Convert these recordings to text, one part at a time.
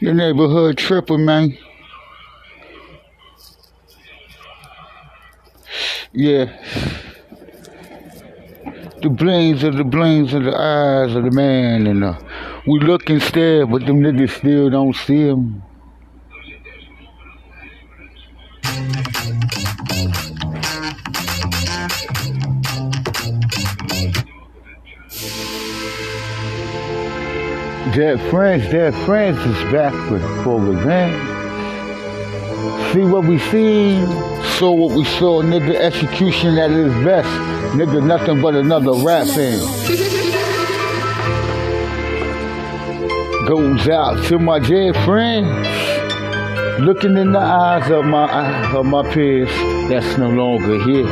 Your neighborhood tripping, man. Yeah. The blings of the blings of the eyes of the man, and uh, we look stare, but them niggas still don't see him. Dead friends, dead friends is back with for revenge. See what we seen, saw what we saw, nigga. Execution at its best, nigga. Nothing but another rap fan. Goes out to my dead friends, looking in the eyes of my of my peers that's no longer here.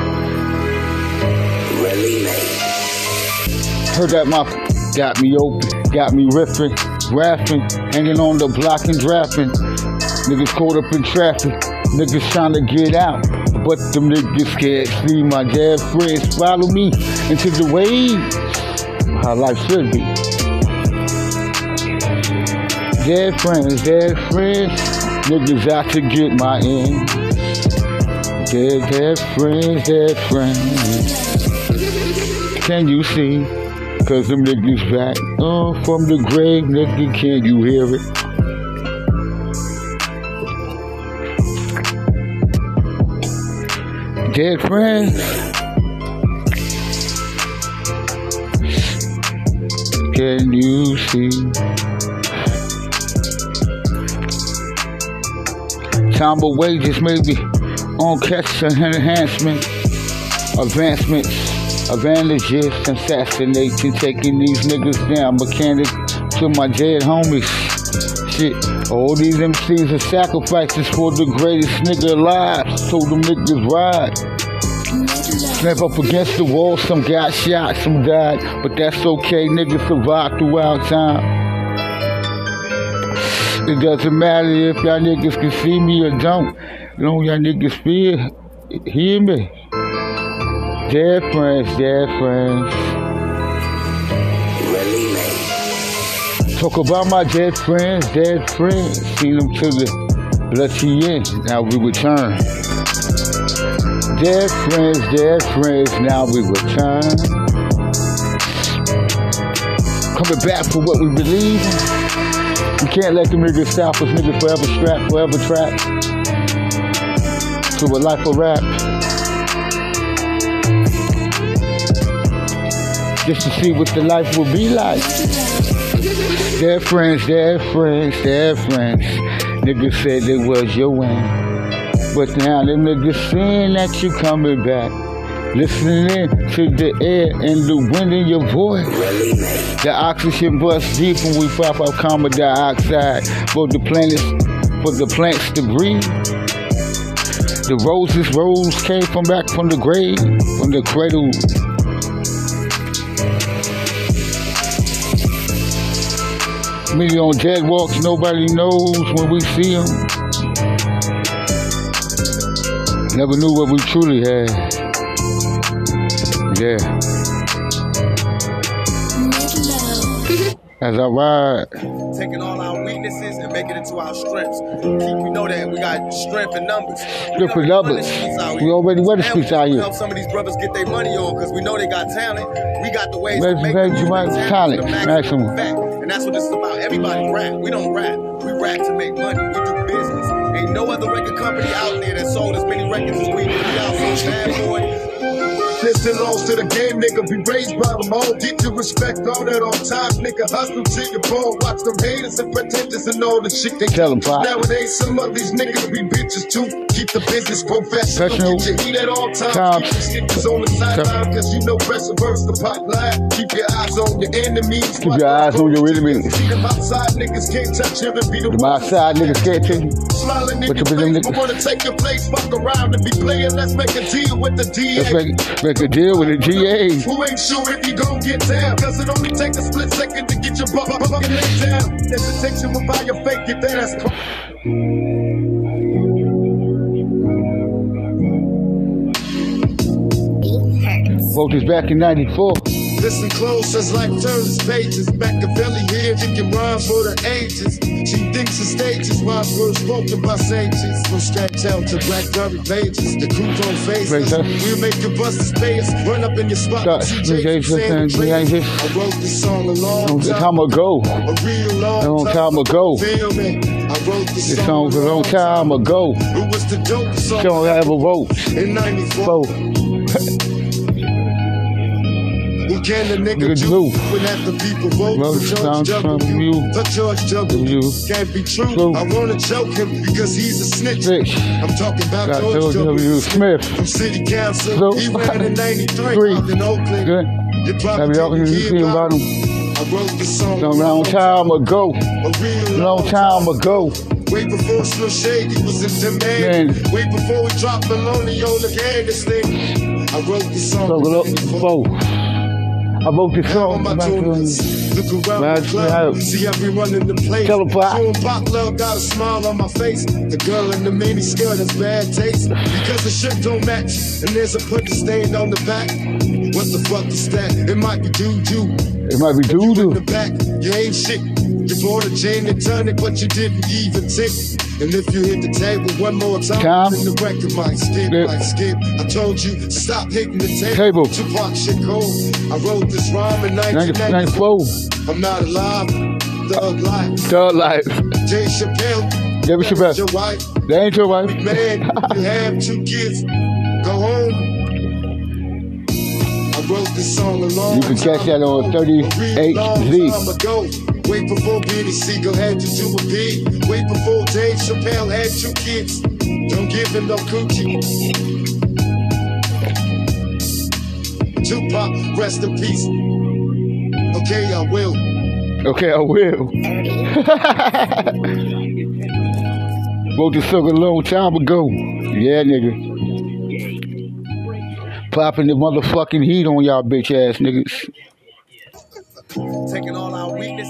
Heard that my got me open, got me riffing, rapping, hanging on the block and drafting. Niggas caught up in traffic, niggas trying to get out. But them niggas can't see my dead friends follow me into the waves. How life should be. Dead friends, dead friends, niggas out to get my end. Dead, dead friends, dead friends. Can you see? Cause them niggas back uh, from the grave, nigga, can you hear it? Dead friends. Can you see? Time of wages maybe on catch enhancement, advancements, advantages, assassination, taking these niggas down, mechanic to my dead homies. Shit, all these MCs are sacrifices for the greatest nigga alive. So them niggas ride. Snap up against the wall, some got shot, some died, but that's okay, niggas survived throughout time. It doesn't matter if y'all niggas can see me or don't. Long y'all niggas feel, hear me. Dead friends. Really made. Talk about my dead friends, dead friends. See them to the bloody end. Now we return. Dead friends, dead friends. Now we return. Coming back for what we believe. We can't let them niggas stop us. Niggas forever strapped, forever trapped. To a life of rap. Just to see what the life will be like. Their friends, their friends, their friends. Niggas said they was your win. But now them niggas seeing that you coming back. Listening to the air and the wind in your voice. The oxygen busts deep when we pop out carbon dioxide for the planets, for the plants to breathe. The roses rose came from back from the grave, from the cradle. Many on dead walks, nobody knows when we see them. Never knew what we truly had. Yeah. As I ride, taking all our weaknesses and making it into our strengths. Keep we know that we got strength in numbers. Strength in numbers. We already wear the And streets out here. Help some of these brothers get their money on because we know they got talent. We got the ways Let's to make make the music my and talent to the maximum. Effect. And that's what this is about. Everybody rap. We don't rap. We rap to make money. We do business. Ain't no other record company out there that sold as many records as we do. We out so bad boy. This belongs to the game, nigga. Be raised by them all. Get your respect all that on at all times, nigga. Hustle to your bone. Watch them haters and pretenders and all the shit they Tell 'em, Pop. Nowadays, some of these niggas be bitches too. Keep the business Professional. Get your heat at all times. times. Keep on the sideline, cause you know press reverse the pot line. Keep your eyes on your enemies. Keep your eyes on your enemies. See them outside niggas can't touch him and be the my side niggas can't touch you. Smiling in your face, but wanna take your place, fuck around and be playing. Let's make a deal with the DA. Let's make, make a deal with the GA. Who ain't sure if you gon' get down? Cause it only takes a split second to get your butt butt laid down. Hesitation will buy your fake if that ass. Voted back in 94. Listen close as life turns pages. Machiavelli here, kicking rhyme for the ages. She thinks the stages, wise words spoken by sages. From Scatel to Blackberry pages. The crew don't face us. We'll make your busters pay us. Run up in your spot. Stop. CJ DJ from San just- DJ Andreas. just- I wrote this song a long time ago. a real long, time ago. Feel me? I wrote this This song a long time ago. It was the dope song Don't have a vote. in 94. Can the nigga Nigga do do. when half the people vote for George from W? you. For George W. Can't be true. True. I wanna choke him because he's a snitch. Snitch. I'm talking about got George George W. W. Smith. From City Council. So- he ran in 93 Three. in Oakland. Good. You Have probably y'all didn't can hear see about him? I wrote this song A long time ago. A real Long time ago. Way before Slim Shady was in demand. Man. Way before we dropped Maloney on the this thing. I wrote this song. So, look, 94. Whoa. I wrote this Now song. I'm about to- this. Look around Right, the club, see everyone in the place. Tell 'em, Pop. Love, got a smile on my face. The girl in the mini skirt has bad taste because the shirt don't match, and there's a put stain on the back. What the fuck is that? It might be doo doo. It might be You in the back, you ain't shit. You bought a gin and tonic, but you didn't even tip. And if you hit the table one more time, Time. then the record might skip, Yeah. might skip. I told you, stop hitting the table. Table. Tupac shit cold. I wrote this rhyme in 1994. 94. I'm not alive. Thug life. Thug life. Jay Chappelle. Give Chappelle. Your wife. They ain't your wife. Man, you have two kids. Go home. I wrote this song a long You can catch that on ago, a real 38Z. Long time ago. Way before Benny Siegel had to do a bid. Way before Dave Chappelle had two kids. Don't give him no coochie. Tupac, rest in peace. Okay, I will. Okay, I will. Wrote this song a long time ago. Yeah, nigga. Popping the motherfucking heat on y'all bitch ass niggas. taking all our weaknesses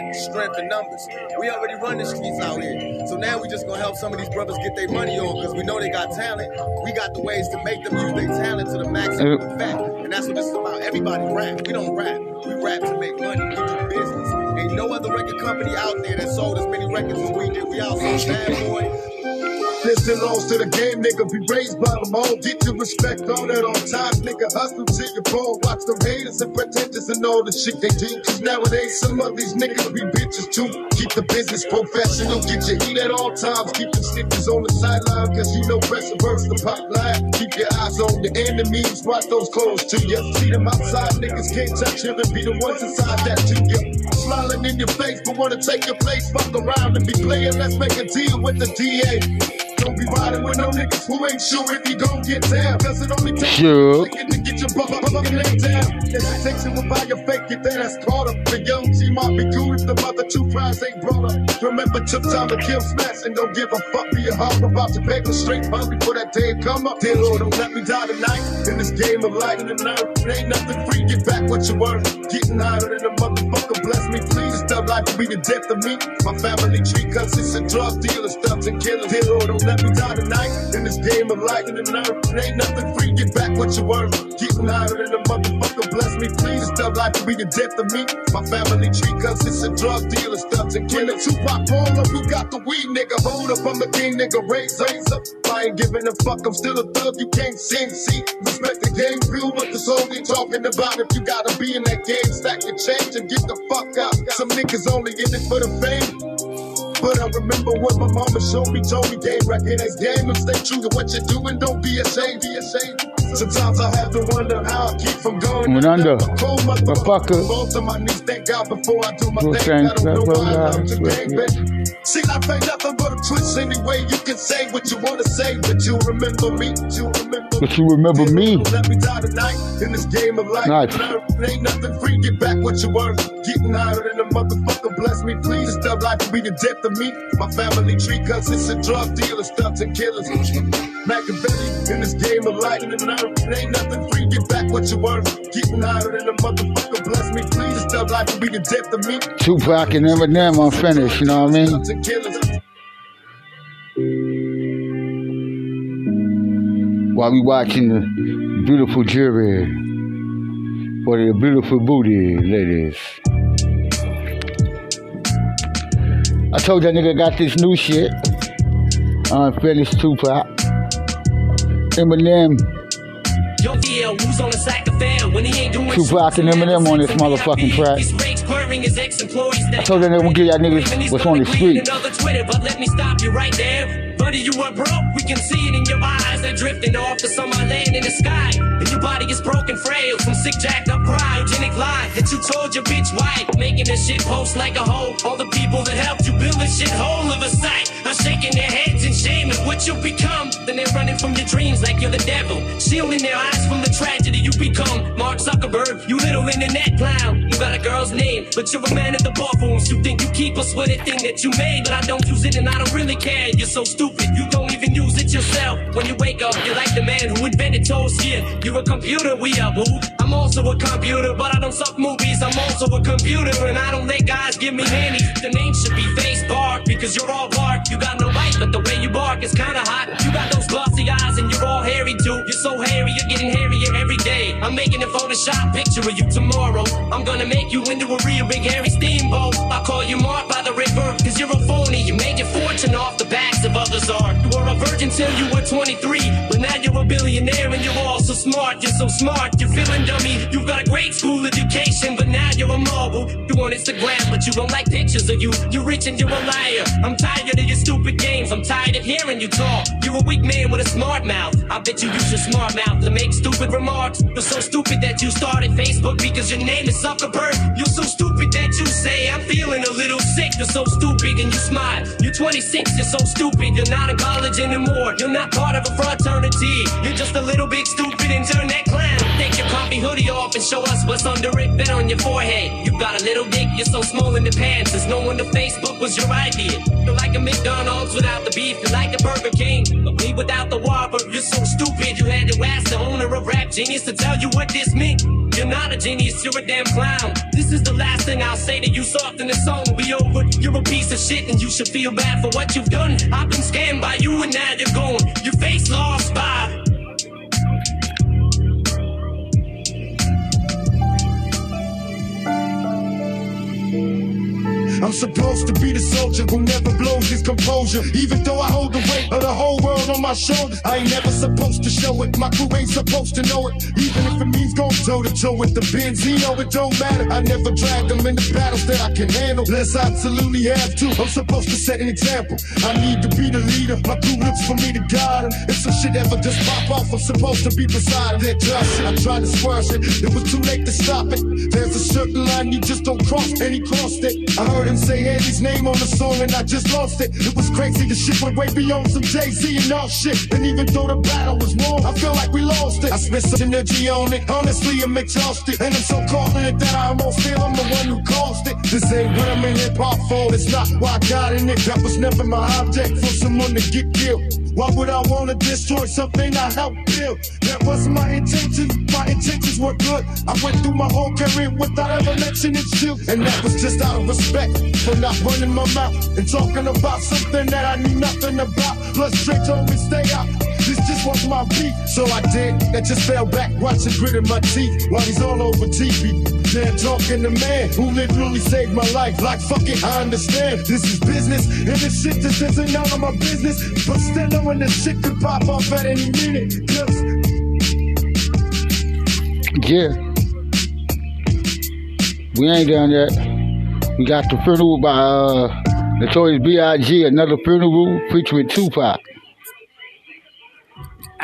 got strength in numbers. We already run the streets out here. So now we just gonna help some of these brothers get their money on because we know they got talent. We got the ways to make them use their talent to the maximum effect. And that's what this is about. Everybody rap. We don't rap. We rap to make money. We do business. Ain't no other record company out there that sold as many records as we did. We out so bad boy. This belongs to the game, nigga. Be raised by them all. Get your respect on that on time, nigga. Hustle till you fall. Watch them haters and pretenders and all the shit they do. Cause nowadays, some of these niggas be bitches too. Keep the business professional. Get your heat at all times. Keep the snitches on the sideline. Cause you know pressure burst the pop line. Keep your eyes on the enemies. Watch those close to you. See them outside, niggas can't touch you and be the ones inside that to you. Smiling in your face, but wanna take your place. Fuck around and be playing. Let's make a deal with the DA. Don't be riding with no niggas who ain't sure if you gon' get down. Cause it only takes Sure. to get your butt fucking lay down. Hesitation will buy your fake, get that ass caught up. The young T might be cool if the mother two fries ain't brought up. Remember, took time to kill smash and don't give a fuck. Be a hard about to paper straight hungry for that day come up. Dear Lord, don't let me die tonight. In this game of light and the nerve, ain't nothing free. Get back what you worth. Getting higher than a motherfucker. Bless me, please. Stop life will be the death of me. My family tree consists of drug dealers, thugs, and killers. Lord, don't let me die tonight. In this game of life and the nerve, ain't nothing free. Get back what you worth. Getting higher than a motherfucker. Bless me, please. Stop life will be the death of me. My family tree consists of drug dealers, thugs, and killers. Tupac, roll up. Who got the weed, nigga? Hold up. I'm a king, nigga. Raise, raise up. Ain't giving a fuck. I'm still a thug. You can't sing, see. Respect the game, feel what the soul they talking about. If you gotta be in that game, stack your change and get the fuck out. Some niggas only in it for the fame. But I remember what my mama showed me, told me game record as game stay true to what you're doing. Don't be ashamed, be ashamed. Sometimes I have to wonder how I keep from going Went under. A cold Motherfucker. Fall to my knees, thank God before I do my Well, thing. I don't know why I love to well, gang yeah. bang. See, life ain't nothing but a twist anyway. You can say what you wanna say, but you remember me. You remember But you remember me. Let me die tonight in this game of life. Nice. Ain't nothing free. Get back what you worth. Getting higher than a motherfucker. Bless me, please. Stop life will be the death of me. My family tree consists of drug dealers, thugs, and killers. Machiavelli in this game of life and the nerve. It ain't nothing free. Get back what you worth. Getting higher than a motherfucker. Bless me, please. Stop life will be the death of me. Tupac and Eminem unfinished, you know what I mean? Thugs and killers. While we watching the beautiful jewelry for the beautiful booty, ladies. I told that nigga got this new shit. Unfinished Tupac. Eminem. Yo, DL, who's on the sack of fair when he ain't doing Tupac and Eminem on this motherfucking track. I told that nigga give y'all niggas what's on the street. Twitter, but let me stop you right there. Buddy, you were broke. We can see it in your eyes. They're drifting off to some land in the sky. And your body is broken, frail from sick, jacked up cryogenic lie that you told your bitch wife. Making this shit post like a hoe. All the people that helped you build this shit whole of a sight are shaking their heads in shame at what you become. Then they're running from your dreams like you're the devil. Shielding their eyes from the tragedy you become. Mark Zuckerberg, you little internet clown. You got a girl's name, but you're a man at the ballrooms. You think you keep us with a thing that you made, but I don't use it and I don't really care. You're so stupid, you don't even use it yourself. When you wake up, you're like the man who invented toast. Yeah, you're a computer, we are boo. I'm also a computer, but I don't suck movies. I'm also a computer, and I don't let guys give me nannies. The name should be Face Bark because you're all bark. You got no but the way you bark is kinda hot. You got those glossy eyes, and you're all hairy too. You're so hairy, you're getting hairier every day. I'm making a Photoshop picture of you tomorrow. I'm gonna make you into a real big hairy steamboat. I'll call you Mark by the river, cause you're a phony. You made your fortune off the backs of others' art. Virgin till you were 23, but now you're a billionaire and you're all so smart. You're so smart, you're feeling dummy. You've got a great school education, but now you're a mobile. You on Instagram, but you don't like pictures of you. You're rich and you're a liar. I'm tired of your stupid games. I'm tired of hearing you talk. You're a weak man with a smart mouth. I bet you use your smart mouth to make stupid remarks. You're so stupid that you started Facebook because your name is Zuckerberg. You're so stupid that you say I'm feeling a little sick. You're so stupid and you smile. You're 26, you're so stupid. You're not in college anymore. You're not part of a fraternity. You're just a little big stupid internet clown. Take your comfy hoodie off and show us what's under it. Bet on your forehead. You got a little dick. You're so small in the pants. There's no wonder Facebook was your idea. You're like a McDonald's without the beef. You're like a Burger King, but me without the Whopper. You're so stupid. You had to ask the owner of Rap Genius to tell you what this meant. You're not a genius, you're a damn clown. This is the last thing I'll say to you, soft and the song will be over. You're a piece of shit and you should feel bad for what you've done. I've been scammed by you and now you're gone. Your face lost by. I'm supposed to be the soldier who never blows his composure. Even though I hold the weight of the whole world on my shoulders, I ain't never supposed to show it. My crew ain't supposed to know it. Even if it means going toe to toe with the Benzino, it don't matter. I never drag them into battles that I can handle. Unless I absolutely have to. I'm supposed to set an example. I need to be the leader. My crew looks for me to guide them. If some shit ever just pop off, I'm supposed to be beside just shit. I tried to squash it. It was too late to stop it. There's a certain line you just don't cross, and he crossed it. I heard him say Andy's name on the song, and I just lost it. It was crazy. The shit went way beyond some Jay Z and all shit. And even though the battle was wrong, I feel like we lost it. I spent some energy on it. Honestly, I'm exhausted. And I'm so caught in it that I almost feel I'm the one who caused it. This ain't what I'm in hip hop for. It's not why I got in it. That was never my object for someone to get killed. Why would I wanna destroy something I helped build? That wasn't my intention. My intentions were good. I went through my whole career without ever mentioning you. And that was just out of respect for not running my mouth and talking about something that I knew nothing about. Plus, Drake told me stay out. Was my beat, so I did. That just fell back, watching gritting my teeth while he's all over TV. Then talking to man who literally saved my life. Like fuck it, I understand. This is business, and this shit just isn't none of my business. But still knowing this shit could pop off at any minute. Cause Yeah. We ain't done yet. We got the funeral by uh, Notorious B.I.G. Another funeral featuring Tupac.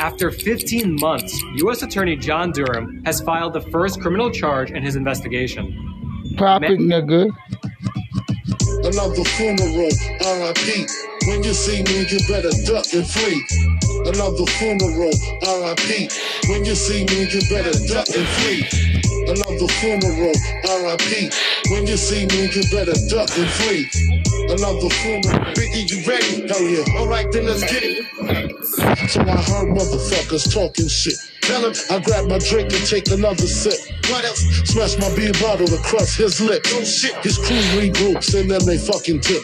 After 15 months, U.S. Attorney John Durham has filed the first criminal charge in his investigation. Pop it, nigga. Another funeral, R.I.P. When you see me, you better duck and flee. Another funeral, R.I.P. When you see me, you better duck and flee. Another funeral, R.I.P. When you see me, you better duck and flee. Another funeral, Biggie, you ready? Hell yeah. Alright, then let's get it. So I heard motherfuckers talking shit. Tell him I grab my drink and take another sip. What else? Smash my beer bottle across his lip. Oh shit. His crew regroups and then they fucking tip.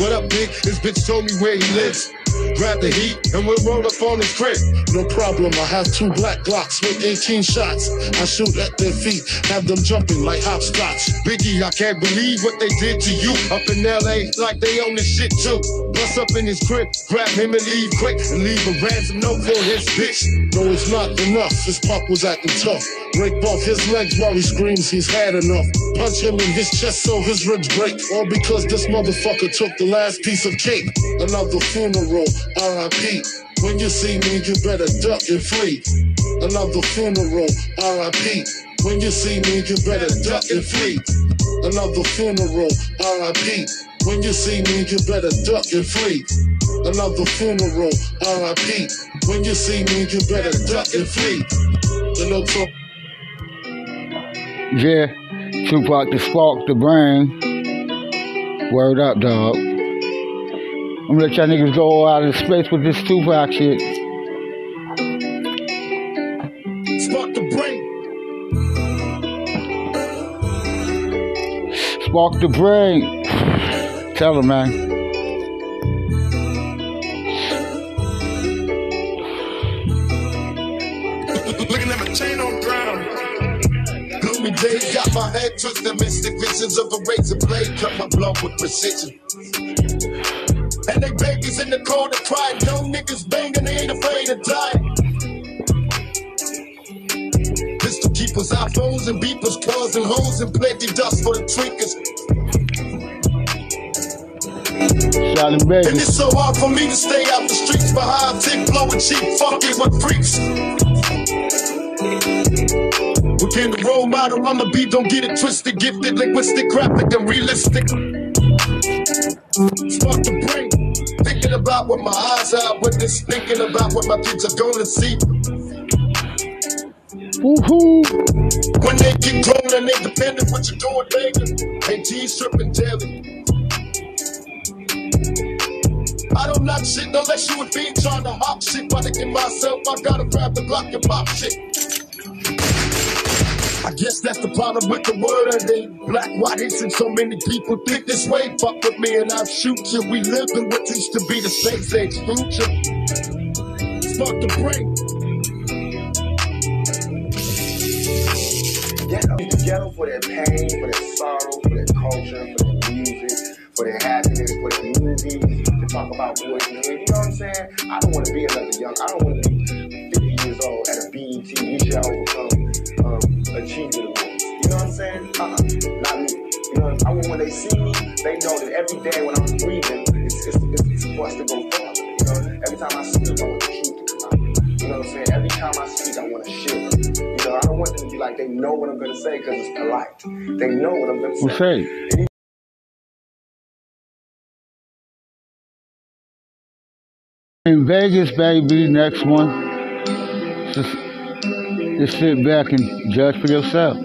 What up, big? This bitch told me where he lives. Grab the heat, and we'll roll up on his crib. No problem, I have two black Glocks with 18 shots. I shoot at their feet, have them jumping like hopscotch. Biggie, I can't believe what they did to you up in LA, like they own this shit too. Bust up in his crib, grab him and leave quick, and leave a ransom note for his bitch. No, it's not enough. His pop was acting tough. Break both his legs while he screams he's had enough. Punch him in his chest so his ribs break. All because this motherfucker took the last piece of cake. Another funeral, R.I.P. When you see me, you better duck and flee. Another funeral, R.I.P. When you see me, you better duck and flee. Another funeral, R.I.P. When you see me, you better duck and flee. Another funeral, R.I.P. When you see me, you better duck and flee. So Yeah, Tupac the spark the brain. Word up, dog. I'm gonna let y'all niggas go out of space with this Tupac shit. spark the brain. Spark the brain. Tell him, man. Days got my head twisted, mystic visions of a razor blade cut my blood with precision. And they babies in the corner crying, young niggas banging, they ain't afraid to die. Pistol keepers, iPhones and beepers, cars and hoes and plenty dust for the in And it's so hard for me to stay out the streets behind tick blowing cheap, fucking with freaks. Within the role model, I'ma be, don't get it twisted, gifted, linguistic, graphic, and realistic. Spark the brain, thinking about what my eyes are witness, thinking about what my kids are gonna see. Woohoo! When they get grown and independent, what you doing, baby? Ain't G's tripping daily. I don't knock shit unless you would be trying to hop shit. But get myself, I gotta grab the block and pop shit. I guess that's the problem with the world today. Black, white, and so many people think this way. Fuck with me and I'll shoot you. We live in what used to be the space age future. Spark the brain. ghetto. For their pain, for their sorrow, for their culture, for their music, for their happiness, for their movies, to talk about boys and. You know what I'm saying? I don't want to be another young. I don't want to be 50 years old at a BET. We shall overcome um, achievement. You know what I'm saying? Uh-uh, not me. You know, what I want when they see me, they know that every day when I'm breathing, it's, it's, it's, for us to go further. You know, every time I speak, I want the truth to come out. You know what I'm saying? Every time I speak, I want to shiver. You know, I don't want them to be like they know what I'm gonna say because it's polite. They know what I'm gonna say. say? In Vegas, baby, next one. Just, just sit back and judge for yourself.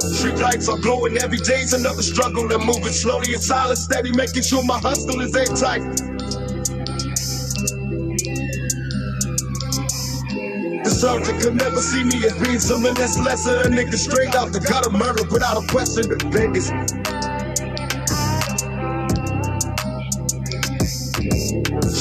Street lights are glowing every day's another struggle. I'm moving slowly and silent, steady, making sure my hustle is airtight. The sergeant could never see me as being something that's lesser. A nigga straight out the gutter, murder without a question. Vegas.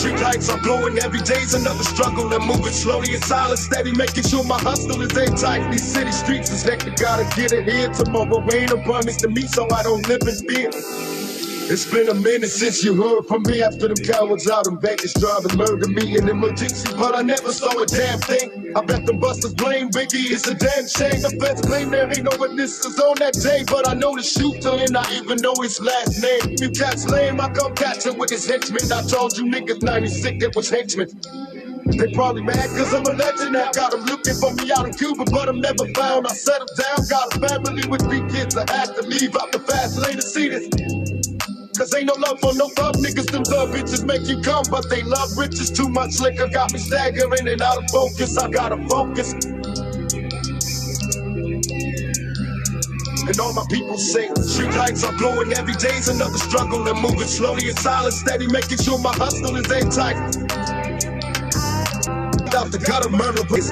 Street lights are glowing every day's another struggle. I'm moving slowly and silent, steady, making sure my hustle is airtight. These city streets is hectic, gotta get it here. Tomorrow a promise to me, so I don't live in fear. It's been a minute since you heard from me after them cowards out in Vegas driving murder me in emergency, but I never saw a damn thing. I bet them busters blame Biggie, it's a damn shame. The feds claim there ain't no witnesses on that day, but I know the shooter and I even know his last name. You cats lame, I come catch him with his henchmen. I told you niggas 96 it was henchmen. They probably mad cause I'm a legend. I got them looking for me out in Cuba, but I'm never found. I settled down, got a family with three kids. I had to leave out the fast lane to see this. Cause ain't no love for no love niggas. Them love bitches make you come, but they love riches too much. Liquor got me staggering and out of focus. I gotta focus. And all my people say street lights are glowing every day's another struggle. And moving slowly and silent, steady, making sure my hustle is airtight. Out the gutter, murder place.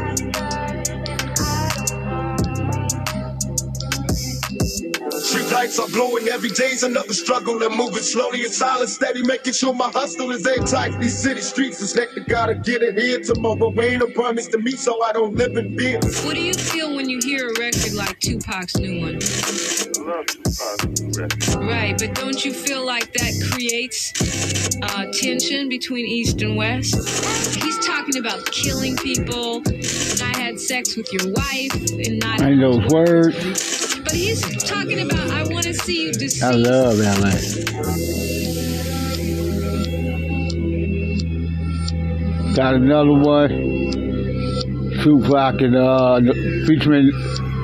Street lights are glowing every day's another struggle. And moving slowly and silent, steady, making sure my hustle is airtight. These city streets is hectic, gotta get it here tomorrow. Ain't a promise to me, so I don't live in fear. What do you feel when you hear a record like Tupac's new one? Right, but don't you feel like that creates uh, tension between East and West? He's talking about killing people, not had sex with your wife, and not. I know those words. But he's talking about, I want to see you I love LA. Got another one. Tupac and uh, featuring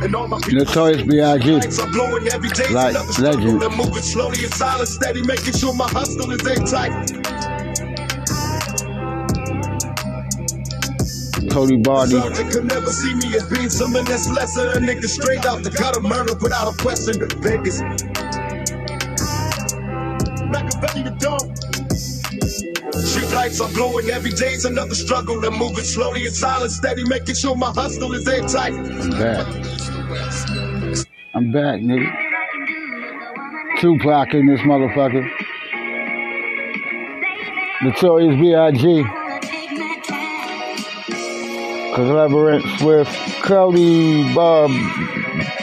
And all Notorious B.I.G. Lights are glowing every day. Like another legend. And moving slowly and silent, steady, making sure my hustle is airtight. Cody Barty. Sergeant could never see me as being someone that's lesser. A nigga straight out the gutter, murder without a question. Vegas. Machiavelli the dome. Street lights are glowing every day's another struggle. I'm moving slowly and silent, steady, making sure my hustle is airtight. I'm back. I'm back, nigga. Tupac in this motherfucker. Notorious B.I.G. Collaborates with Cody Bob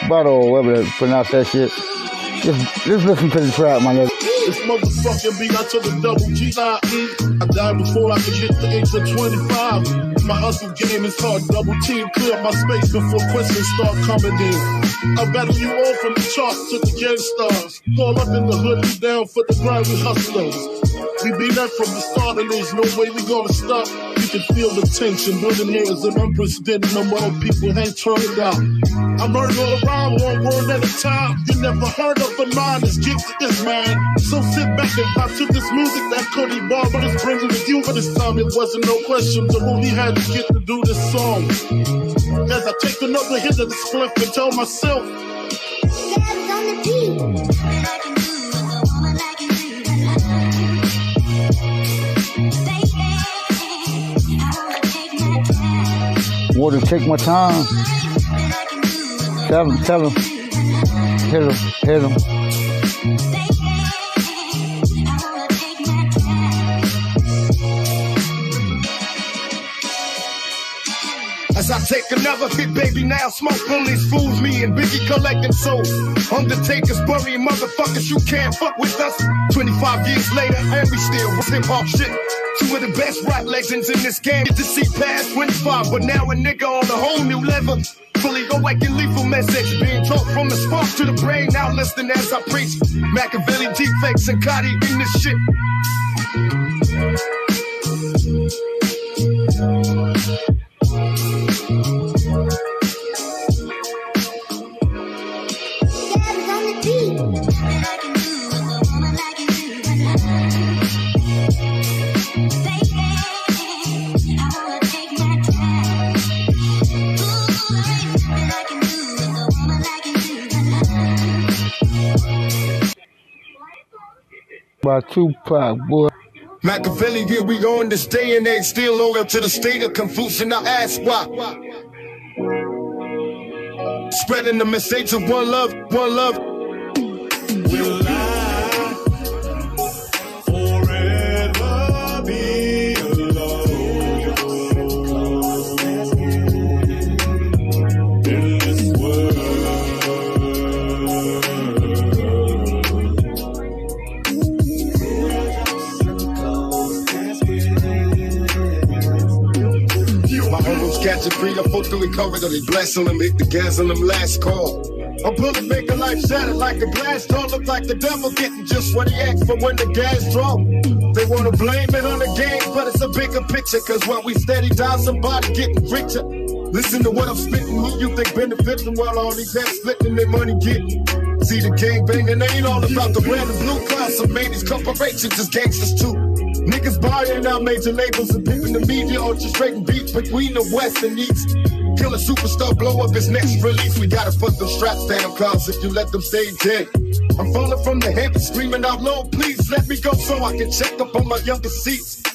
Bottle, whatever they pronounce that shit. Just, just listen to the track, my nigga. This motherfucking beat, I took a double G I E. I died before I could hit the age of 25. My hustle game is hard, double team, clear my space before questions start coming in. I battle you all from the charts to the gang stars. All up in the hood, we down for the grind, we hustlers. We be that from the start, and there's no way we gonna stop. Can feel the tension, building hands and unprecedented. No more people ain't turned out. I murder all around one word at a time. You never heard of a line as gifted as mine. So sit back and vibe to this music that Cody Barber is bringing with you. But this time it wasn't no question to who he had to get to do this song. As I take another hit of the spliff and tell myself, Water, take my time. Tell him, tell him. Hit him, hit him. As I take another hit, baby, now smoke police fools me and Biggie collecting souls. Undertakers burying motherfuckers, you can't fuck with us. 25 years later, and we still with hip hop shit. Two of the best rap legends in this game. Get to see past 25, but now a nigga on a whole new level. Fully awake and lethal message being taught from the spark to the brain. Now listen as I preach Machiavelli defects and Gotti in this shit. By Tupac, boy. Machiavelli, here we go in this day and age, still loyal to the state of confusion. I ask why. Spreading the message of one love, one love. Three or four through it covered, or they blessing them, hit the gas on them last call. A bullet make a life shatter like a glass door, look like the devil getting just what he asked for when the gas drop. They wanna blame it on the game, but it's a bigger picture, cause while we steady down, somebody getting richer. Listen to what I'm spitting, who you think benefiting while all these heads splitting their money getting. See the gang banging ain't all about the red and blue class, some made these corporations just gangsters too. Niggas buying out major labels and pimping the media, orchestrating beats between the West and East. Kill a superstar, blow up his next release. We gotta put them straps down, cause if you let them stay dead. I'm falling from the heavens, screaming out loud, please let me go so I can check up on my younger seats.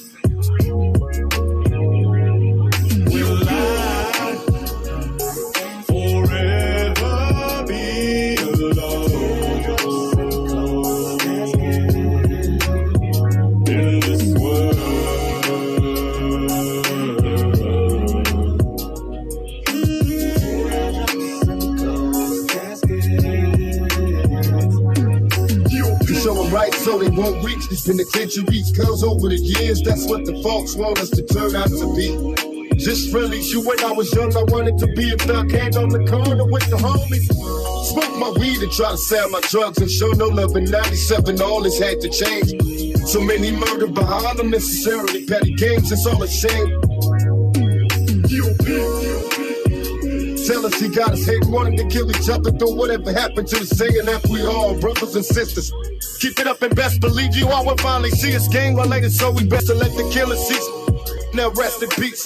Penitentiaries. Cause over the years, that's what the folks want us to turn out to be. Just release you when I was young, I wanted to be a thug hand on the corner with the homies. Smoke my weed and try to sell my drugs and show no love in 97, all this had to change. So many murdered behind unnecessarily petty games, it's all a shame. Tell us he got us hate wanting to kill each other, though whatever happened to the saying that we all brothers and sisters. Keep it up and best believe you all will finally see us gang related, so we best to let the killer cease. Now rest in peace.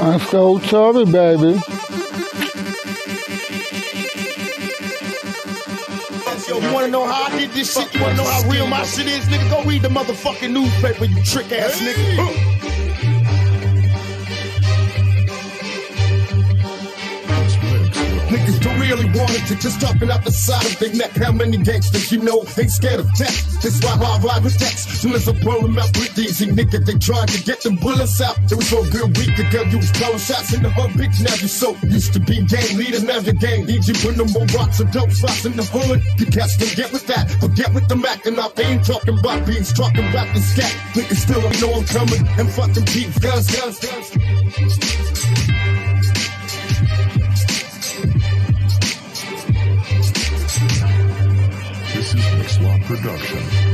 The old Tory, baby. Yo, you wanna know how I did this shit? You wanna know how real my shit is, nigga? Go read the motherfucking newspaper, you trick ass nigga. Really wanted to just talking out the side of their neck. How many gangsters you know ain't scared of death? That's why I ride with Dex. Soon as I blow them out with easy, nigga, they tried to get them bullets out. It was so good week ago, you was blowing shots in the hood, bitch. Now you so used to be gang leader, now your gang need you put no more rocks or dope spots in the hood. You cats can get with that, but get with the Mac and I ain't talking about beats, talking about the scat. Niggas still know I'm coming and fucking keep guns, guns, guns. Production.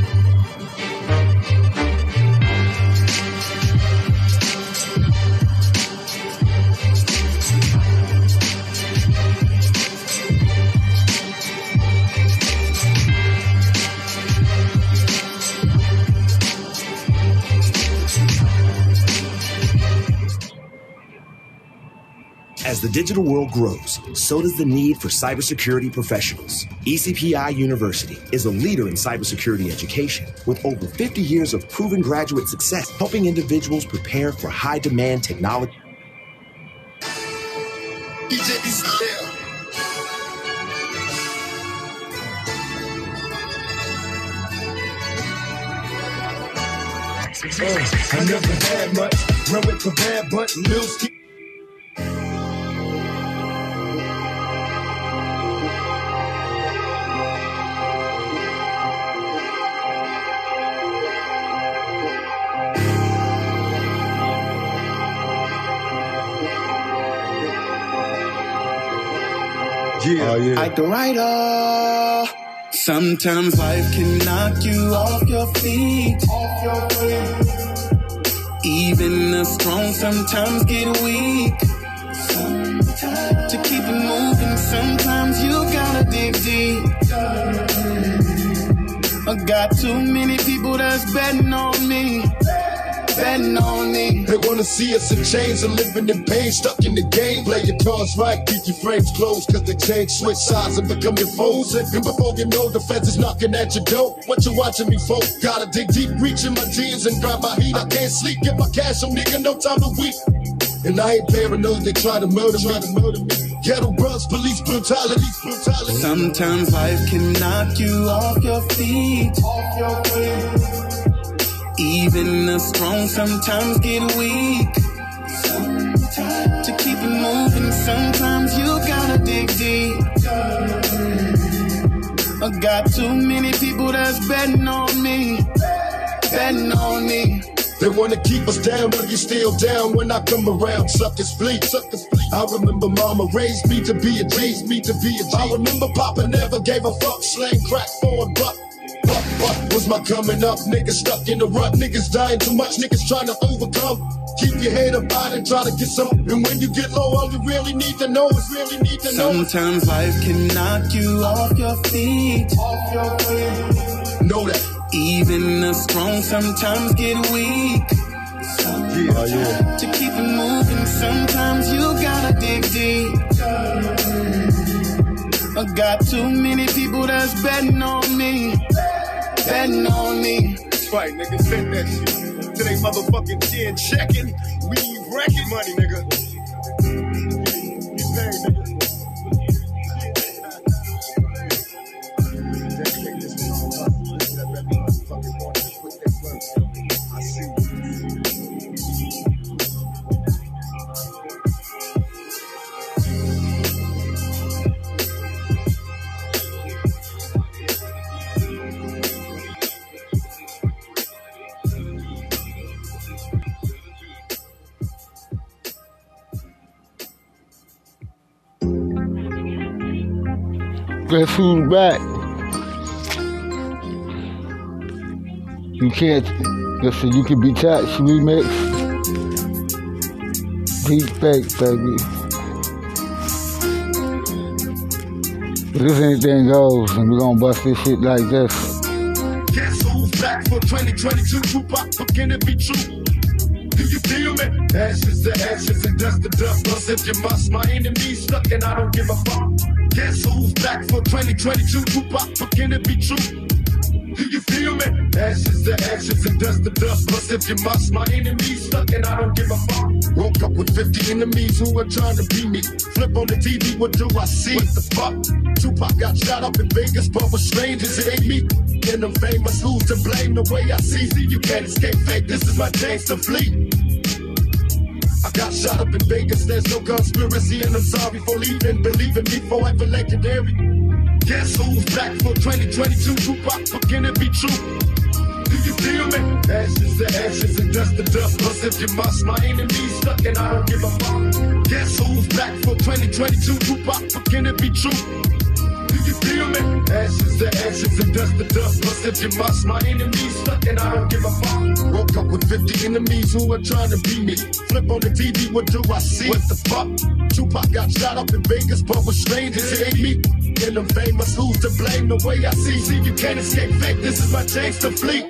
As the digital world grows, so does the need for cybersecurity professionals. ECPI University is a leader in cybersecurity education with over 50 years of proven graduate success, helping individuals prepare for high demand technology. DJ Uh, I never had much. Run with the bad but Lil Ski. Oh, yeah. Like the writer. Sometimes life can knock you off your feet. Off your feet. Even the strong sometimes get weak. Sometimes to keep it moving, sometimes you gotta dig deep. I got too many people that's betting on me. Betting on me. They wanna see us in chains and living in pain, stuck in the game. Play your cards right, keep your frames closed, cause they change, switch sides and become your foes. And before you know, the feds is knocking at your door. What you watching me for? Gotta dig deep, reaching my jeans and grab my heat. I can't sleep, get my cash on nigga, no time to weep. And I ain't paranoid, they try to murder me. To murder me. Ghetto bros, police brutality, brutality. Sometimes life can knock you off your feet. Off your feet. Even the strong sometimes get weak. Sometimes to keep it moving, sometimes you gotta dig deep. I got too many people that's betting on me. Betting on me. They wanna keep us down, but you still down when I come around. Suckers flee, suckers flee. I remember mama raised me to be a G, raised me to be a G. I remember Papa never gave a fuck, slang crack for a buck. Buck, buck was my coming up. Niggas stuck in the rut, niggas dying too much, niggas trying to overcome. Keep your head up high and try to get some. And when you get low, all you really need to know is really need to know. Sometimes life can knock you off your feet. Off your feet. Know that. Even the strong sometimes get weak. Yeah, yeah. To keep it moving, sometimes you gotta dig deep. I got too many people that's betting on me. Betting on me. That's right, nigga, said that shit. to they motherfucking chin checking. We wrecking money, nigga. You paid, nigga. Guess who's back? You can't. Listen, you can be touched. Remix. Deep fake, baby. If this anything goes, and we're gonna bust this shit like this. Guess who's back for 2022? Tupac, can it be true? Do you feel me? Ashes to ashes and dust to dust. Plus, if you must, my enemy's stuck and I don't give a fuck. Guess who's back for 2022? Tupac, can it be true? Do you feel me? Ashes to ashes and dust to dust. Plus, if you must, my enemies stuck and I don't give a fuck. Woke up with 50 enemies who are trying to be me. Flip on the TV, what do I see? What the fuck? Tupac got shot up in Vegas, but with strangers, it ain't me. And I'm famous, who's to blame the way I see? See, you can't escape fate, this is my chance to flee. I got shot up in Vegas, there's no conspiracy, and I'm sorry for leaving. Believe in me, forever legendary. Guess who's back for 2022? Tupac, but can it be true? Do you feel me? Ashes to ashes and dust to dust. Plus, if you must, my enemy's stuck and I don't give a fuck. Guess who's back for 2022? Tupac, but can it be true? You feel me? Ashes to ashes and dust to dust. Plus, if you must, my enemies stuck and I don't give a fuck. Woke up with 50 enemies who are trying to be me. Flip on the TV, what do I see? What the fuck? Tupac got shot up in Vegas, but with strangers, it ain't me. And I'm famous, who's to blame the way I see? See, you can't escape fate, this is my chance to flee.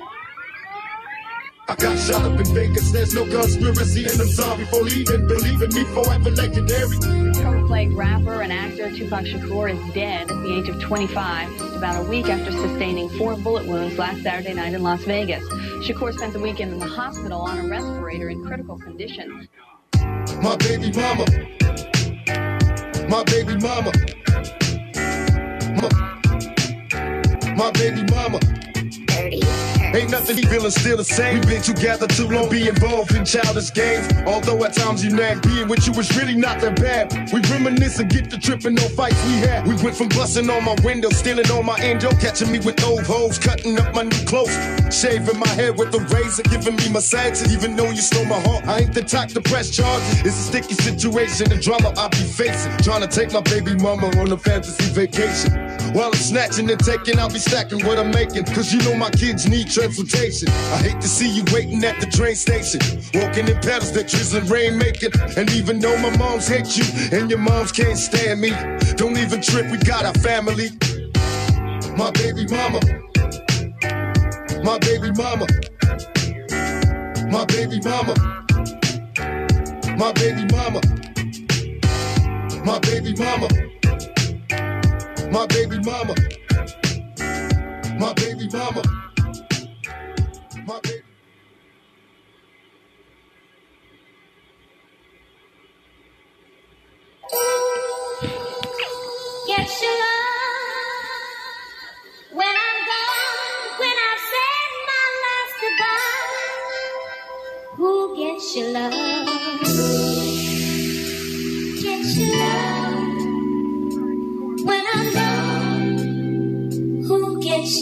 I got shot up in Vegas, there's no conspiracy, and I'm sorry for leaving. Believe in me, forever legendary. Rapper and actor Tupac Shakur is dead at the age of 25, just about a week after sustaining four bullet wounds last Saturday night in Las Vegas. Shakur spent the weekend in the hospital on a respirator in critical condition. My baby mama. My baby mama. My, my baby mama. Ain't nothing feeling still the same. We've been together too long, be involved in childish games. Although at times you nag, being with you was really not that bad. We reminisce and get the tripping on fights we had. We went from busting on my window, stealing on my endo, catching me with old hoes, cutting up my new clothes, shaving my head with a razor, giving me massages. Even though you stole my heart, I ain't the type to press charges. It's a sticky situation, the drama I be facing. Trying to take my baby mama on a fantasy vacation. While I'm snatching and taking, I'll be stacking what I'm making. Cause you know my kids need transportation. I hate to see you waiting at the train station. Walking in pedals that drizzling rain making. And even though my moms hate you and your moms can't stand me, don't even trip, we got our family. My baby mama. My baby mama. My baby mama. My baby mama. My baby mama. My baby mama. My baby mama. My baby. Mama. My baby. Your love when I'm gone, when I've said my last goodbye. Who gets your love? My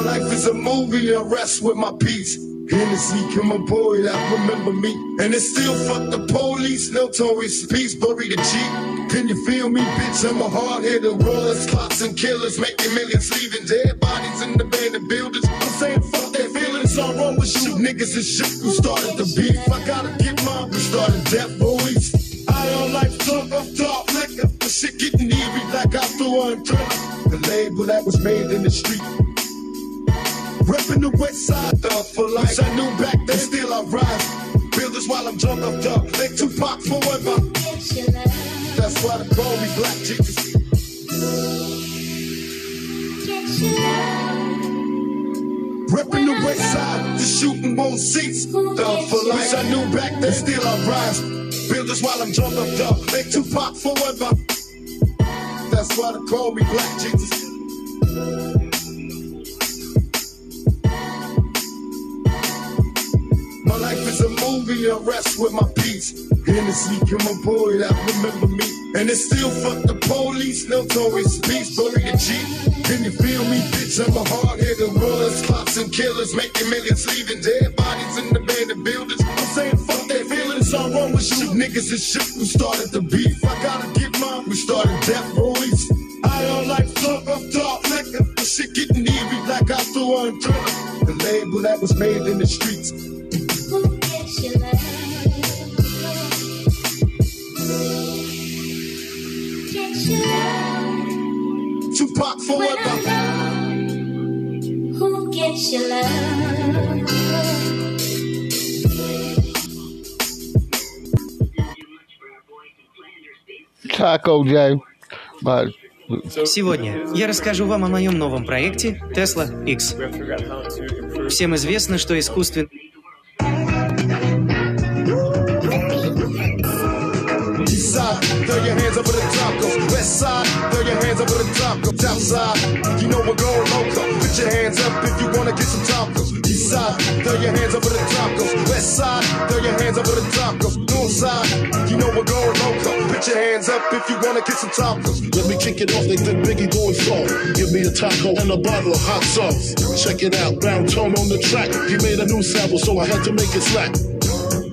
life is a movie, I rest with my peace. Hennessy, come on, boy, that remember me. And it's still fuck the police, notorious peace, bury the G. Can you feel me, bitch? I'm a hard hitter, rollers, spots, and killers, making millions, leaving dead bodies in the abandoned buildings. I'm saying fuck that feelings, all wrong with you. Niggas is shit who started the beef. I gotta get mine, we started death boys. I on life talk of dark liquor, the shit getting eerie like The label that was made in the street. Reppin' the west side, thug for life. Wish I knew back then, still I rise. Builders while I'm drunk off dog. Make Tupac forever. That's why they call me Black Jesus. Reppin' the west side, just shooting both seats. Thug for life. Wish I knew back then, still I rise. Builders while I'm drunk up, dog. Make Tupac forever. That's why they call me Black Jesus. My life is a movie, I rest with my peace. Hennessy, come my boy that remember me. And it's still fuck the police, no notorious beast, bury the G. Can you feel me, bitch? I'm a hard-headed ruler, spots and killers, making millions, leaving dead bodies in the abandoned buildings. I'm saying fuck that all wrong with you niggas and shit who started the beef. I gotta get mine, we started death rows. I don't like talk of dark liquor, the shit getting eerie like I threw on thriller. The label that was made in the streets. Who gets your love? Gets your love? Tupac forever. Who gets your love? Taco Joe. But Сегодня я расскажу вам о моем новом проекте Tesla X. Всем известно, что искусственный... Your hands up if you wanna get some tacos. East side, throw your hands for the tacos. West side, throw your hands for the tacos. North side, you know we're going loco. Put your hands up if you wanna get some tacos. Let me kick it off, they think Biggie doing soft. Give me a taco and a bottle of hot sauce. Check it out, Brown Tone on the track. He made a new sample, so I had to make it slap.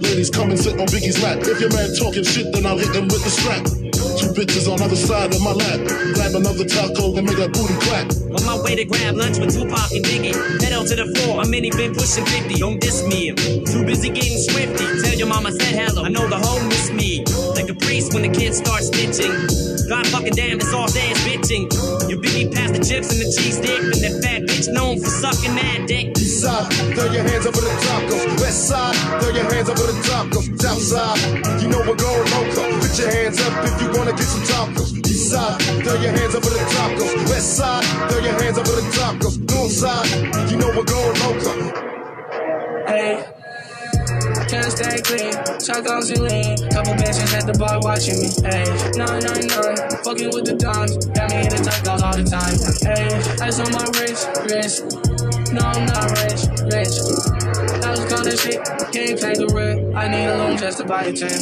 Ladies come and sit on Biggie's lap. If your man talking shit, then I'll hit him with the strap. Two bitches on other side of my lap. Grab another taco and make that booty clap. On my way to grab lunch with Tupac and Biggie. out to the floor, my mini been pushing 50. Don't diss me. Too busy getting swifty. Tell your mama said hello. I know the home miss me. Like a priest when the kids start stitching. God fucking damn, it's all day is bitching. Your Biggie passed the chips and the cheese stick. And that fat bitch known for sucking that dick. East side, throw your hands up for the tacos. West side, throw your hands up for the tacos. South side, you know we're going loco. Put your hands up if you wanna get some tacos. East side, throw your hands up for the tacos. West side, throw your hands up for the tacos. North side, you know we're going loco. Hey, can't stay clean. Shotguns and lean. At the bar watching me. Hey, 999, fucking with the dimes. Got me in the tacos all the time. Hey, ice on my wrist, wrist. No, I'm not rich, rich. I was gonna shit, can't pay the rent. I need a loan just to buy a tin.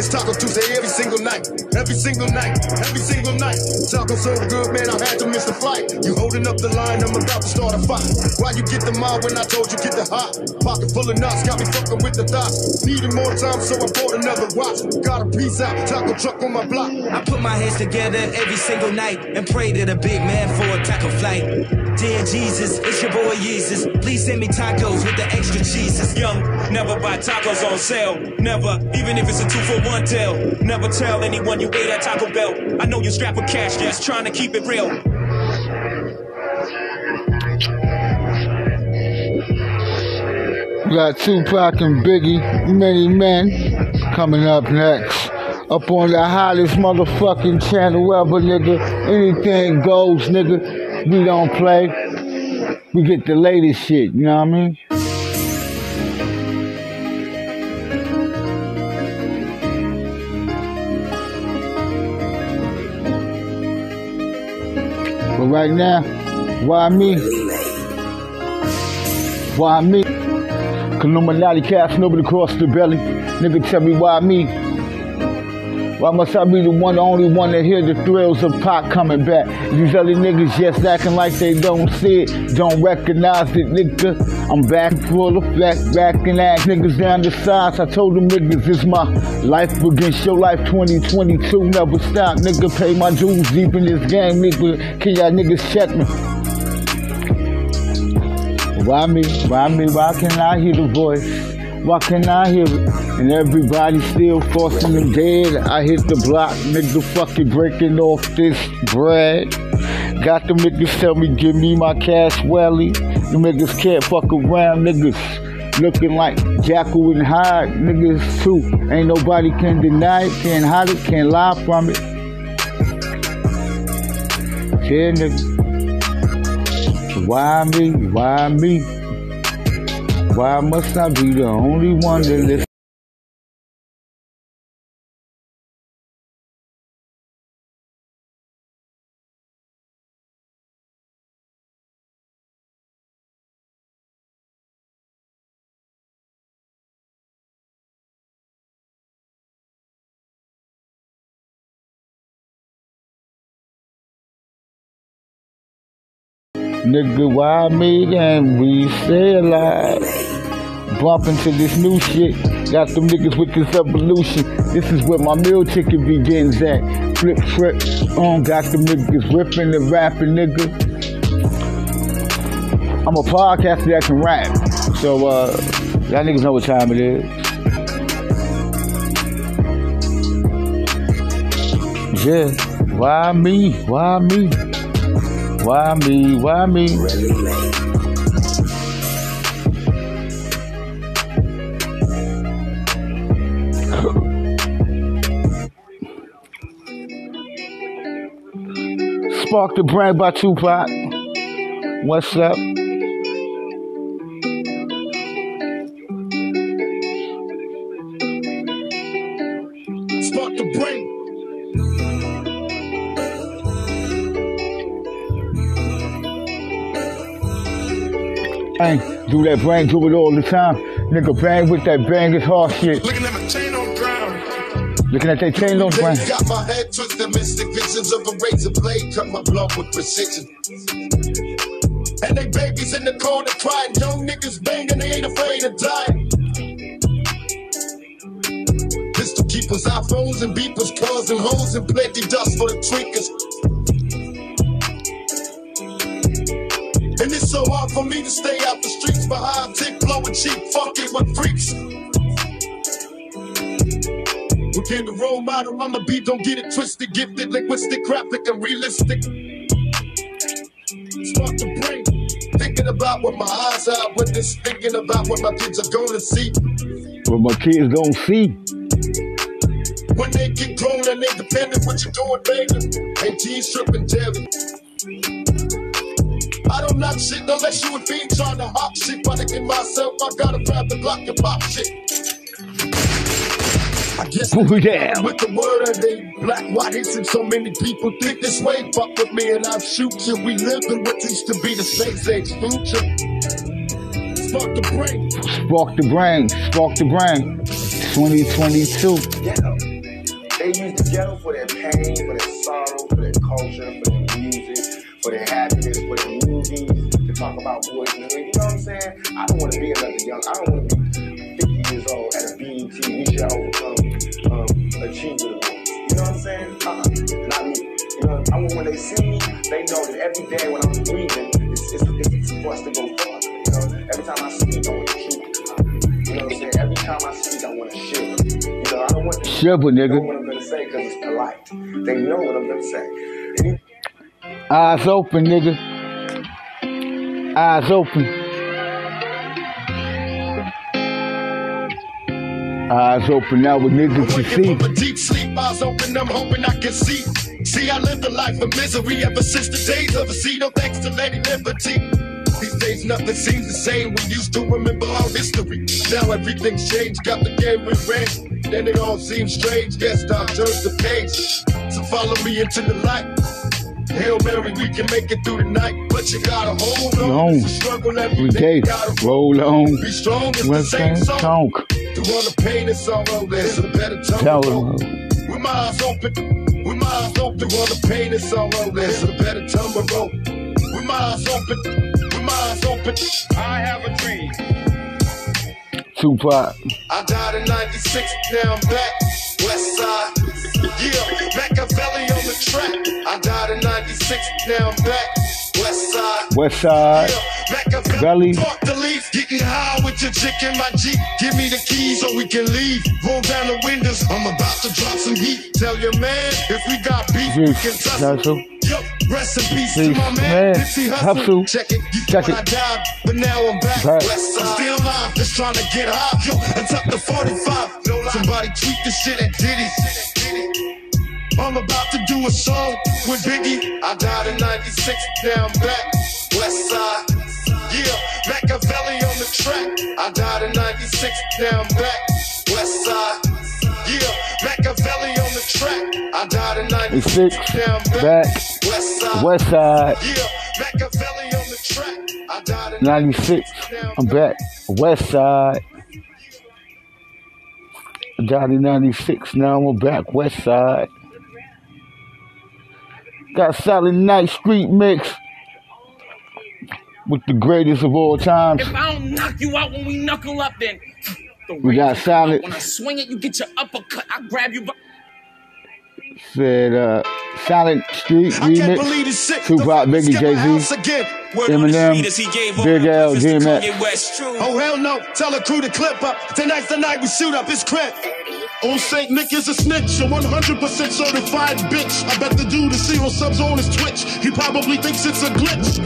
It's Taco Tuesday every single night, every single night, every single night. Taco so good, man, I had to miss the flight. You holding up the line, I'm about to start a fight. Why you get the mile when I told you get the hot? Pocket full of nuts, got me fucking with the thoughts. Needed more time, so I bought another watch. Got a piece out, taco truck on my block. I put my hands together every single night and pray to the big man for a taco flight. Dear Jesus, it's your boy Jesus. Please send me tacos with the extra cheeses. Young, never buy tacos on sale. Never, even if it's a two for one deal. Never tell anyone you ate at Taco Bell. I know you're strapped for cash, just trying to keep it real. We got Tupac and Biggie, many men, coming up next. Up on the hottest motherfucking channel ever, nigga. Anything goes, nigga. We don't play. We get the latest shit, you know what I mean? Right now, why me? Why me? Cause Illuminati cast nobody across the belly. Nigga tell me why me? Why must I be the one, the only one to hear the thrills of Pac coming back? These other niggas just acting like they don't see it, don't recognize it, nigga. I'm back full of effect, back and ass niggas down the sides. I told them niggas it's my life against your life 2022, never stop, nigga. Pay my dues deep in this game, nigga. Can y'all niggas check me? Why me? Why me? Why can I hear the voice? I hear it? And everybody still forcing them dead. I hit the block, nigga fucking breaking off this bread. Got them niggas tell me, give me my cash welly. Them niggas can't fuck around, niggas looking like Jekyll and Hyde, niggas too. Ain't nobody can deny it, can't hide it, can't lie from it. Yeah, nigga. Why me? Why me? Why must I be the only one that listens? Nigga, why me and we stay alive? Bumping to this new shit. Got them niggas with this evolution. This is where my meal ticket begins at. Flip, flip, on. Got them niggas ripping and rapping, nigga. I'm a podcaster that can rap. So, uh, y'all niggas know what time it is. Yeah, why me? Why me? Why me? Why me? Spark the Brain by Tupac. What's up? Do that bang, do it all the time. Nigga, bang with that bang, it's hard shit. Looking at my chain on the ground. Looking at that chain on the ground. Got my head twisted, mystic visions of a razor blade, cut my blood with precision. And they babies in the corner crying, young niggas banging, they ain't afraid of dying. Pistol keepers, iPhones and beepers, cars and hoes and plenty dust for the tweakers. So hard for me to stay out the streets behind tick blowing cheap, fucking with freaks. Came the role model on the beat, don't get it twisted, gifted, linguistic, graphic, and realistic. Spark the brain, thinking about what my eyes are witness, thinking about what my kids are gonna see. What my kids don't see. When they get grown and independent, what you doing, baby? Ain't teens tripping daily. I don't knock shit unless you a fiend trying to hop shit. Panicking myself, I gotta grab the block and pop shit. I guess Move it down. with the word of they black, white, and so many people think this way. Fuck with me and I shoot you. We live in what used to be the space age future. Spark the brain. Spark the brain, spark the brain. 2022. ghetto. They use the ghetto for their pain, for their sorrow, for their culture, for their music, for their happiness, for their movies, to talk about boys and men. You know what I'm saying? I don't want to be another young. I don't want to be 50 years old at a BET. We should overcome um, achievement. You know what I'm saying? Uh-uh. Not me. You know, I want when they see me, they know that every day when I'm breathing, it's, it's, it's for us to go farther. You know, every time I speak, I want the truth to come. You know what I'm saying? Every time I speak, I want to shiver. You know, I don't want to Shiver, nigga. know what I'm gonna say because it's polite. They know what I'm gonna say. Eyes open, nigga. Eyes open. Eyes open now with niggas to see. from a deep sleep, eyes open, I'm hoping I can see. See, I lived a life of misery ever since the days of a sea. No thanks to Lady Liberty. These days, nothing seems the same. We used to remember our history. Now everything's changed, got the game we ran. Then it all seems strange. Guess I'll the page. So follow me into the light. Hail Mary, we can make it through the night. But you gotta hold on. A struggle every day. Gotta Roll on. be strong. It's the same song. song? Through all the pain and sorrow, there's a better time. Tell them. With my eyes open, with my eyes open, through all the pain and sorrow, oh, there's a better time to oh. roll. With my eyes open, with my eyes open, I have a dream. Tupac. I died in 96, now I'm back. West side. Yeah, Machiavelli on the track. I died in 96, now I'm back. West side. West Side. Machiavelli. Belly. Talk the leaf. Getting high with your chick in my Jeep. Give me the keys so we can leave. Roll down the windows. I'm about to drop some heat. Tell your man if we got beef, we can tussle. Yo, rest in peace to my man. man. Nipsey Hussle. Check it. You Check it. I died, but now I'm back. Back. West side. I'm still alive, just trying to get high. Yo, and tuck the 45. Somebody tweet this shit at Diddy. I'm about to do a song with Biggie. I died in 96, now I'm back. West Side. Yeah, Machiavelli on the track. I died in 96, now I'm back. West Side. Yeah, Machiavelli on the track. I died in 96, 96, now I'm back. back, West Side. West Side, Yeah, Machiavelli on the track. I died in 96, I'm back, West Side. Johnny 96, now I'm back, West Side. Got Silent Night Street Mix with the greatest of all times. If I don't knock you out when we knuckle up, then the We got razor Silent, When I swing it, you get your uppercut. I grab you by said uh, Silent Street I can't believe this Remix. Tupac, Biggie, skip Jay-Z. Eminem, Big L, DMX. Oh hell no! Tell the crew to clip up. Tonight's the night we shoot up. It's crap. On St. Nick is a snitch, a 100% certified bitch. I bet the dude is zero subs on his Twitch. He probably thinks it's a glitch.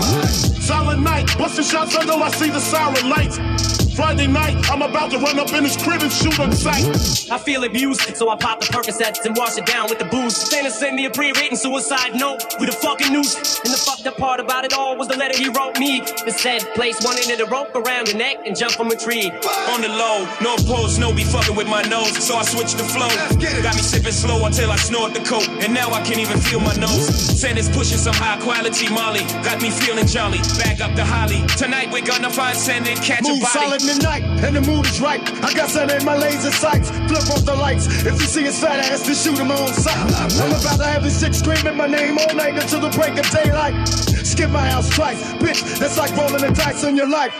Silent night, busting shots until I see the siren lights. Friday night, I'm about to run up in his crib and shoot on sight. I feel abused, so I pop the Percocets and wash it down with the booze. Santa sent me a pre-written suicide note with a fucking noose. And the fucked up part about it all was the letter he wrote me. It said, place one end of the rope around your neck and jump from a tree. On the low, no pose, no be fucking with my nose, so I switched the flow. Got me sipping slow until I snort the coke, and now I can't even feel my nose. Santa's pushing some high quality Molly, got me feeling jolly. Back up the holly. Tonight we're gonna find Santa and catch Move a body. solid tonight, and the mood is right. I got something in my laser sights. Flip off the lights. If you see his fat ass, then shoot him on sight. I'm about to have this chick screaming my name all night until the break of daylight. Skip my house twice, bitch. That's like rolling the dice on your life.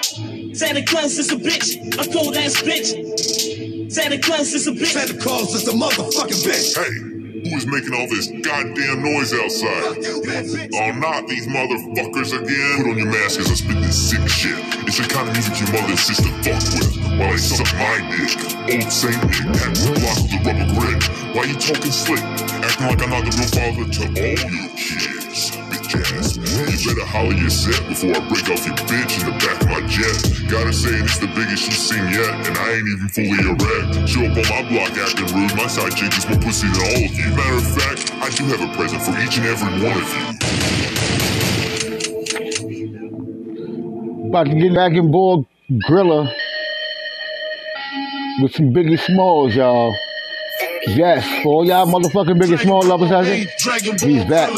Santa Claus is a bitch, a cold ass bitch. Santa Claus is a bitch. Santa Claus is a motherfucking bitch. Hey, who is making all this goddamn noise outside? Not these motherfuckers again. Put on your mask as I spit this sick shit. It's the kind of music your mother and sister fuck with. While I suck my dick. Old Saint Nick, had the block with the rubber grip. Why you talking slick? Acting like I'm not the real father to all your kids. Bitch. You better holler your set before I break off your bitch in the back of my jet. Gotta say, it's the biggest she's seen yet, and I ain't even fully erect. Show up on my block acting rude, my side chick is more pussy than all of you. Matter of fact, I do have a present for each and every one of you. About to get back in Ball Grilla with some Biggie Smalls, y'all. Yes, for all y'all motherfucking Biggie Small lovers out there, he's back.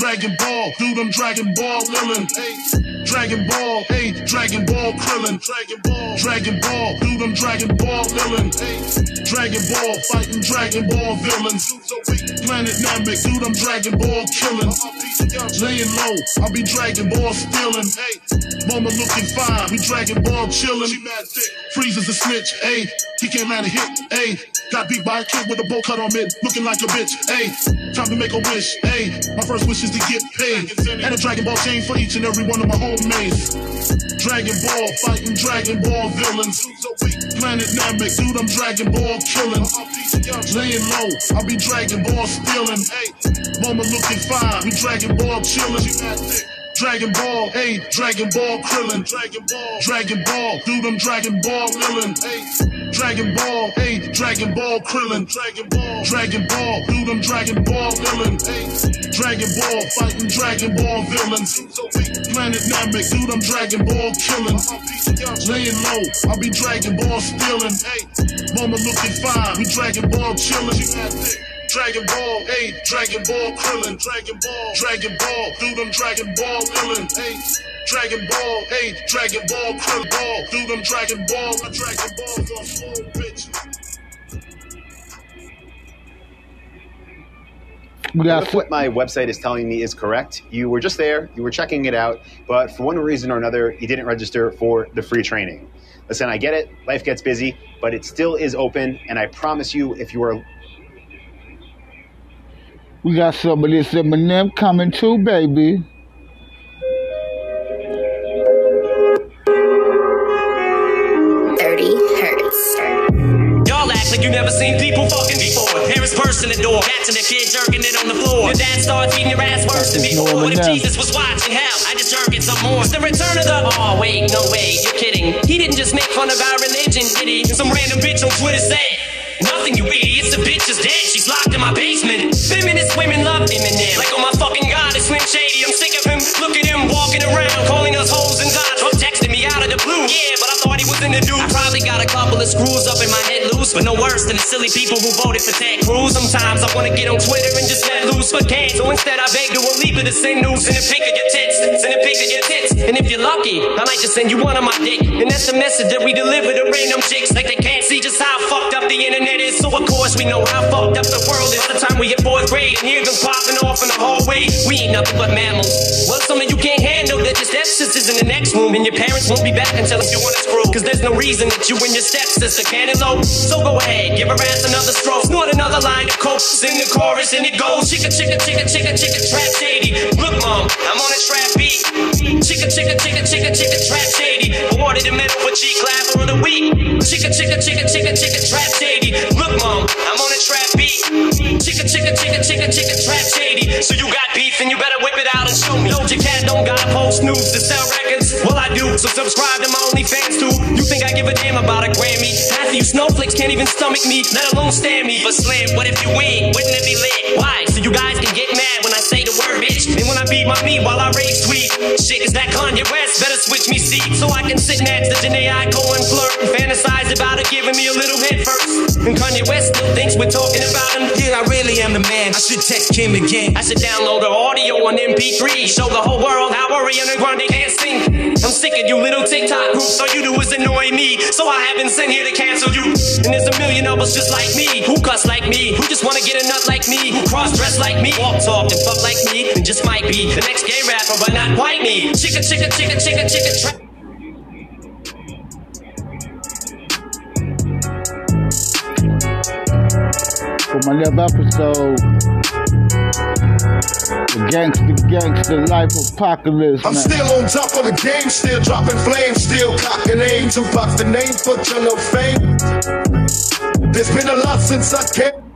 Dragon Ball, do them Dragon Ball Lillin. Hey, Dragon Ball, hey, Dragon Ball Krillin, Dragon Ball, Dragon Ball, do them Dragon Ball Lillin. Hey, Dragon Ball, fighting Dragon Ball villains. Planet Namek, do them Dragon Ball killing. Laying low, I'll be Dragon Ball stealing. Hey, mama looking fine, we Dragon Ball chilling. Frieza's a snitch, hey, he came out of hit, hey. Got beat by a kid with a bowl cut on mid, looking like a bitch, hey. Time to make a wish, hey. My first wish is to get paid. And a Dragon Ball chain for each and every one of my homemates. Dragon Ball, fighting Dragon Ball villains. Planet Namek, dude, I'm Dragon Ball killing. Laying low, I'll be Dragon Ball stealing. Mama looking fine, we Dragon Ball chilling. Dragon Ball, hey, Dragon Ball Krillin, Dragon Ball, Dragon Ball, do them Dragon Ball Lillin, hey, Dragon Ball, hey, Dragon Ball Krillin, Dragon Ball, Dragon Ball, do them Dragon Ball Lillin, hey, Dragon Ball, fighting Dragon Ball villains, Planet Namek, do them Dragon Ball killing, laying low, I'll be Dragon Ball stealing, hey, mama looking fine, we Dragon Ball chilling. Dragon Ball, hey, Dragon Ball Krillin, Dragon Ball, Dragon Ball, do them Dragon Ball villain, hey, Dragon Ball, hey, Dragon Ball Krillin, Ball, do them Dragon Ball, my Dragon Balls are slow, bitch. We got If what my website is telling me is correct, you were just there, you were checking it out, but for one reason or another, you didn't register for the free training. Listen, I get it, life gets busy, but it still is open, and I promise you, if you are We got some of this Eminem coming too, baby. Thirty hertz. Y'all act like you never seen people fucking before. Parents bursting the door, catching the kid jerking it on the floor. Your dad starts eating your ass worse than before. What if Jesus was watching? Hell, I just jerk it some more. It's the return of the. Oh wait, no way, you're kidding. He didn't just make fun of our religion, did he? Some random bitch on Twitter said. Nothing, you idiots. The bitch is dead. She's locked in my basement. Feminist women love Eminem. Like, oh my fucking god, it's Slim Shady. I'm sick of him. Look at him walking around, calling us hoes and gods something Yeah, but I thought he was in the news. I probably got a couple of screws up in my head loose, but no worse than the silly people who voted for Ted Cruz. Sometimes I wanna get on Twitter and just let loose, but can't. So instead, I beg to leave it to send news and a pic of your tits, send a pic of your tits. And if you're lucky, I might just send you one of my dick. And that's the message that we deliver to random chicks, like they can't see just how fucked up the internet is. So of course we know how fucked up the world is. By the time we hit fourth grade and hear them popping off in the hallway, we ain't nothing but mammals. Well, some of you can't handle that your stepsister's in the next room, and your parents won't be back until you want to screw. Cause there's no reason that you and your stepsister can't elope. So go ahead, give her ass another stroke. Snort another line of coke, sing the chorus, and it goes chicka chicka chicka chicka chicka trap shady. Look, mom, I'm on a trap beat. Chicka chicka chicka chicka chicka trap shady. Awarded the medal for G Clapper of the week. Chicka chicka chicka chicka chicka trap shady. Look, mom, Chicka chicka chicka chicka chicka trap shady. So you got beef and you better whip it out and show me. Doja Cat don't gotta post news to sell records. Well, I do, so subscribe to my OnlyFans too. You think I give a damn about a Grammy? Half of you snowflakes can't even stomach me, let alone stand me. But Slim, what if you win? Wouldn't it be lit? Why? So you guys can get mad when I say the word bitch. Beat my meat while I rage tweet. Shit, is that Kanye West? Better switch me seats so I can sit next to Jhené Aiko and flirt and fantasize about her giving me a little head first. And Kanye West still thinks we're talking about him. Yeah, I really am the man. I should text Kim again. I should download the audio on MP3. Show the whole world how Ariana Grande can't sing. I'm sick of you little TikTok groups. All you do is annoy me. So I haven't sent here to cancel you. And there's a million of us just like me. Who cuss like me. Who just wanna get a nut like me. Who cross dress like me. Walk, talk, and fuck like me. And just might be the next gay rapper, but not quite me. Chicka, chicka, chicka, chicka, chicka, trap. For my next episode, the gangster, gangster life apocalypse. I'm still on top of the game, still dropping flames, still cocking aim. Tupac's the name for your no fame. There's been a lot since I came.